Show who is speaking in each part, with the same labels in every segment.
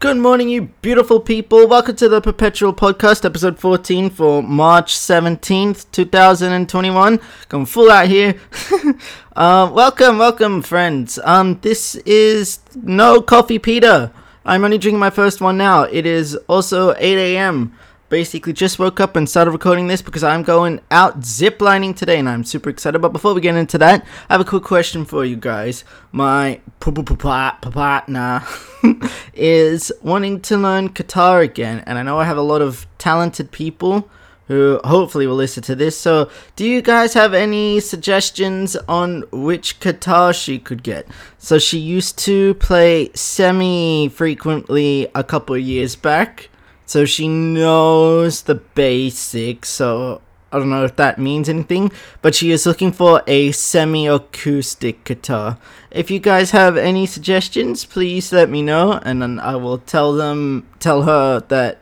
Speaker 1: Good morning, you beautiful people. Welcome to the Perpetual Podcast, episode 14 for March 17th, 2021. Going full out here. uh, welcome, welcome, friends. Um, this is no coffee, Peter. I'm only drinking my first one now. It is also 8 a.m basically just woke up and started recording this because I'm going out ziplining today and I'm super excited. But before we get into that, I have a quick question for you guys. My partner is wanting to learn guitar again, and I know I have a lot of talented people who hopefully will listen to this. So, do you guys have any suggestions on which guitar she could get? So, she used to play semi frequently a couple of years back so she knows the basics. So I don't know if that means anything, but she is looking for a semi acoustic guitar. If you guys have any suggestions, please let me know, and then I will tell them, tell her that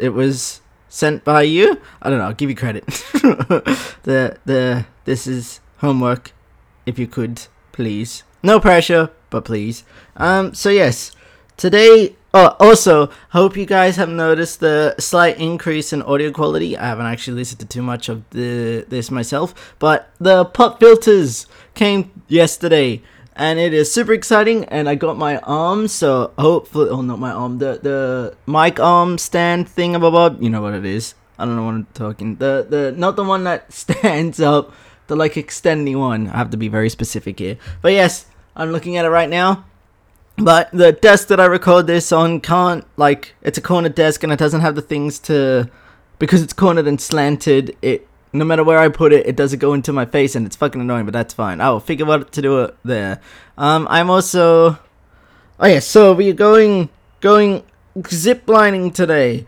Speaker 1: it was sent by you. I don't know. I'll give you credit. the the this is homework. If you could, please. No pressure, but please. Um. So yes, today Oh, also, hope you guys have noticed the slight increase in audio quality. I haven't actually listened to too much of the this myself, but the pop filters came yesterday, and it is super exciting. And I got my arm, so hopefully, oh, not my arm, the the mic arm stand thing above. You know what it is? I don't know what I'm talking. The the not the one that stands up, the like extending one. I have to be very specific here, but yes, I'm looking at it right now but the desk that I record this on can't like it's a cornered desk and it doesn't have the things to because it's cornered and slanted. It no matter where I put it, it doesn't go into my face and it's fucking annoying. But that's fine. I will figure out what to do it there. Um, I'm also oh yeah. So we're going going ziplining today.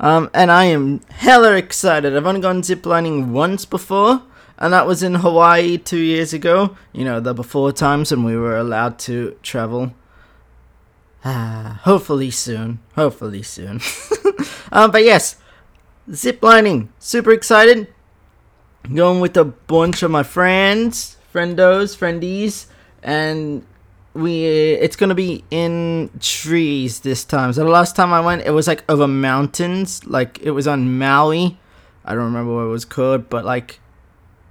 Speaker 1: Um, and I am hella excited. I've only gone ziplining once before, and that was in Hawaii two years ago. You know, the before times when we were allowed to travel. Ah, hopefully soon. Hopefully soon. um, but yes, ziplining. Super excited. Going with a bunch of my friends, friendos, friendies, and we it's gonna be in trees this time. So the last time I went, it was like over mountains, like it was on Maui. I don't remember what it was called, but like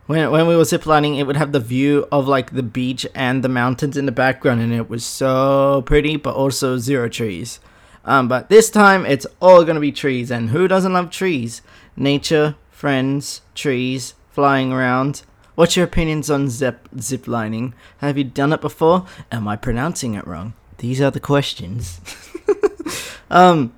Speaker 1: when when we were ziplining, it would have the view of like the beach and the mountains in the background, and it was so pretty, but also zero trees. Um, but this time it's all gonna be trees, and who doesn't love trees? Nature, friends, trees, flying around. What's your opinions on zip ziplining? Have you done it before? Am I pronouncing it wrong? These are the questions. um,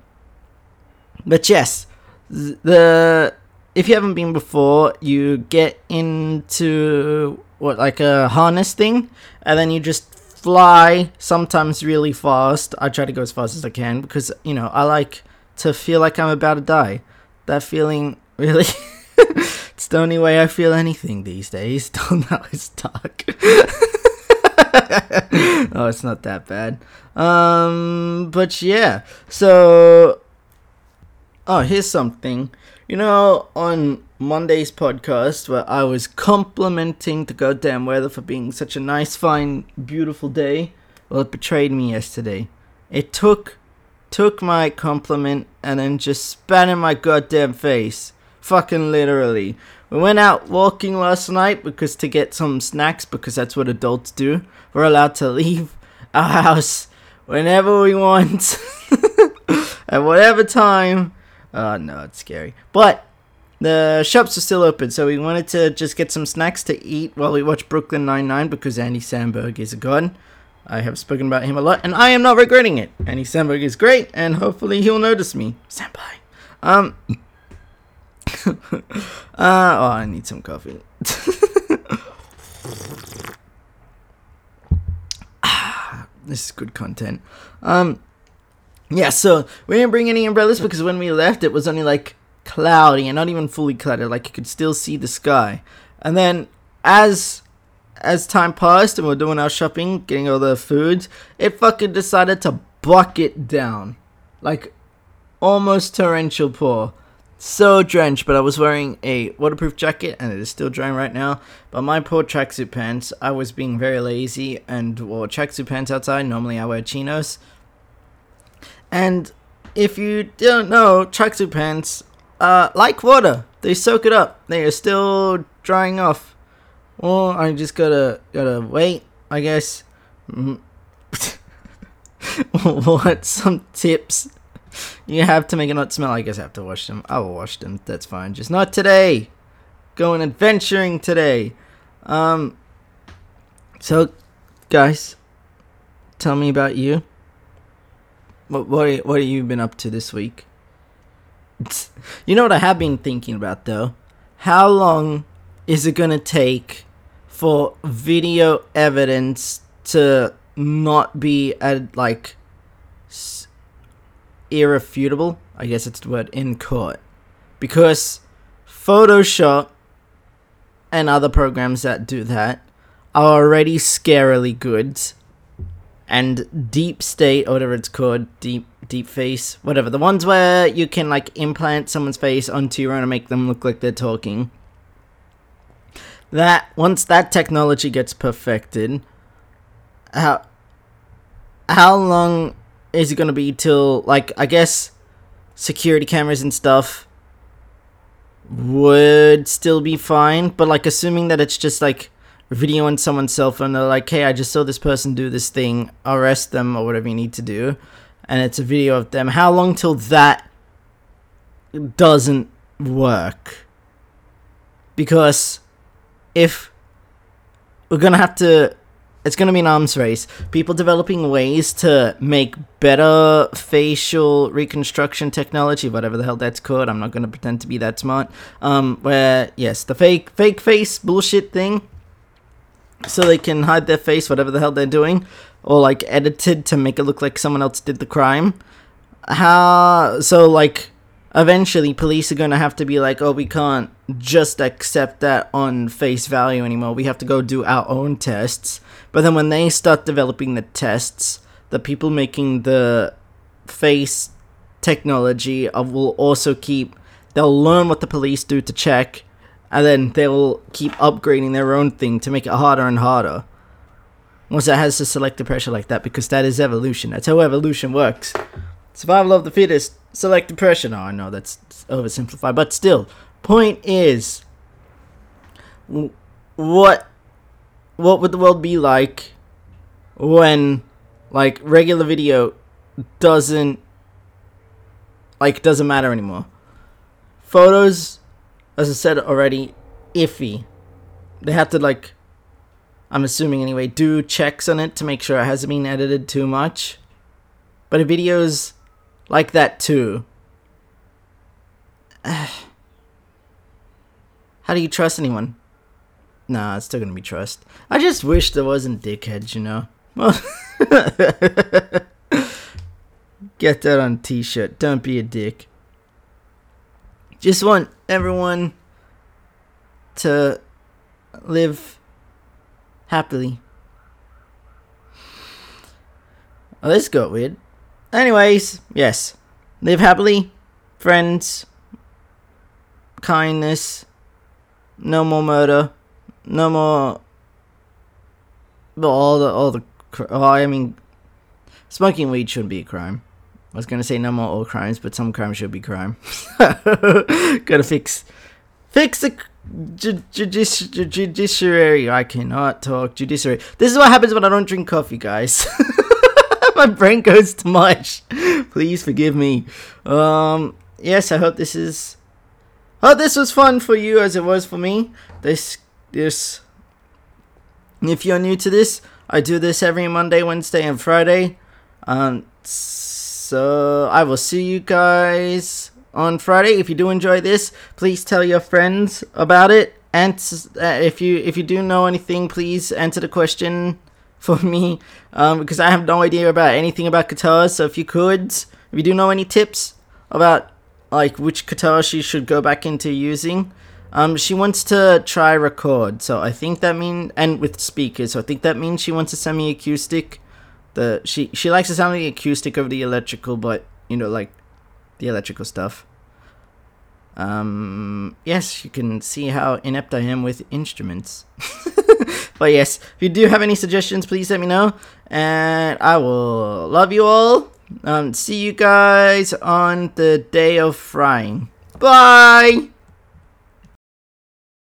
Speaker 1: but yes, the if you haven't been before, you get into what like a harness thing, and then you just fly. Sometimes really fast. I try to go as fast as I can because you know I like to feel like I'm about to die. That feeling really. it's the only way I feel anything these days. Don't know it's dark. oh, it's not that bad. Um, but yeah. So, oh, here's something. You know, on Monday's podcast, where I was complimenting the goddamn weather for being such a nice, fine, beautiful day, well, it betrayed me yesterday. It took took my compliment and then just spat in my goddamn face. Fucking literally. We went out walking last night because to get some snacks because that's what adults do. We're allowed to leave our house whenever we want at whatever time uh, no, it's scary. But the shops are still open, so we wanted to just get some snacks to eat while we watch Brooklyn Nine-Nine because Andy Samberg is a god. I have spoken about him a lot, and I am not regretting it. Andy Samberg is great, and hopefully he'll notice me. Senpai. Um. uh, oh, I need some coffee. ah, this is good content. Um. Yeah, so we didn't bring any umbrellas because when we left, it was only like cloudy and not even fully clouded. Like you could still see the sky. And then as as time passed and we are doing our shopping, getting all the foods, it fucking decided to bucket down, like almost torrential pour. So drenched, but I was wearing a waterproof jacket and it is still drying right now. But my poor tracksuit pants, I was being very lazy and wore tracksuit pants outside. Normally I wear chinos And if you don't know, tracksuit pants, uh, like water, they soak it up. They are still drying off. Well, I just gotta gotta wait, I guess. Mm. what some tips you have to make it not smell? I guess I have to wash them. I will wash them. That's fine. Just not today. Going adventuring today. Um. So, guys, tell me about you. What what what have you been up to this week? You know what I have been thinking about though? How long is it gonna take for video evidence to not be at like s- irrefutable? I guess it's the word in court because Photoshop and other programs that do that are already scarily good and deep state or whatever it's called deep deep face whatever. The ones where you can like implant someone's face onto your own and make them look like they're talking. That once that technology gets perfected how how long is it going to be till like i guess security cameras and stuff would still be fine but like assuming that it's just like video on someone's cell phone. They're like, hey, I just saw this person do this thing. Arrest them or whatever you need to do. And it's a video of them. How long till that doesn't work? Because if we're going to have to. It's going to be an arms race. People developing ways to make better facial reconstruction technology, whatever the hell that's called. I'm not going to pretend to be that smart. Um, where, yes, the fake fake face bullshit thing so they can hide their face, whatever the hell they're doing, or like edited to make it look like someone else did the crime. How so? Like, eventually, police are gonna have to be like, oh, we can't just accept that on face value anymore. We have to go do our own tests. But then when they start developing the tests, the people making the face technology uh, will also keep. They'll learn what the police do to check and then they'll keep upgrading their own thing to make it harder and harder. Once it has to select the pressure like that, because that is evolution. That's how evolution works. Survival of the fittest, selective pressure. No, I know that's oversimplified, but still, point is, what, what would the world be like when, like, regular video doesn't, like, doesn't matter anymore? Photos as I said already, iffy. They have to like, I'm assuming anyway, do checks on it to make sure it hasn't been edited too much. But a video's like that too. How do you trust anyone? Nah, it's still gonna be trust. I just wish there wasn't dickheads, you know. Well, Get that on t-shirt. Don't be a dick. Just want everyone to live happily. Oh, this got weird. Anyways, yes. Live happily, friends, kindness, no more murder, no more. But all the all the. Oh, I mean, smoking weed shouldn't be a crime. I was gonna say no more all crimes, but some crimes should be crime. Gotta fix, fix the judici- judiciary. I cannot talk judiciary. This is what happens when I don't drink coffee, guys. My brain goes to mush. Please forgive me. Um, yes, I hope this is. Oh, this was fun for you as it was for me. This, this. If you're new to this, I do this every Monday, Wednesday, and Friday. Um, so I will see you guys on Friday. If you do enjoy this, please tell your friends about it. And uh, if you if you do know anything, please answer the question for me um, because I have no idea about anything about guitars. So if you could, if you do know any tips about like which guitar she should go back into using, um, she wants to try record. So I think that mean and with speakers. So I think that means she wants to semi acoustic the she she likes the sound the acoustic over the electrical, but you know like the electrical stuff. Um, yes, you can see how inept I am with instruments. but yes, if you do have any suggestions, please let me know, and I will love you all. Um, see you guys on the day of frying. Bye!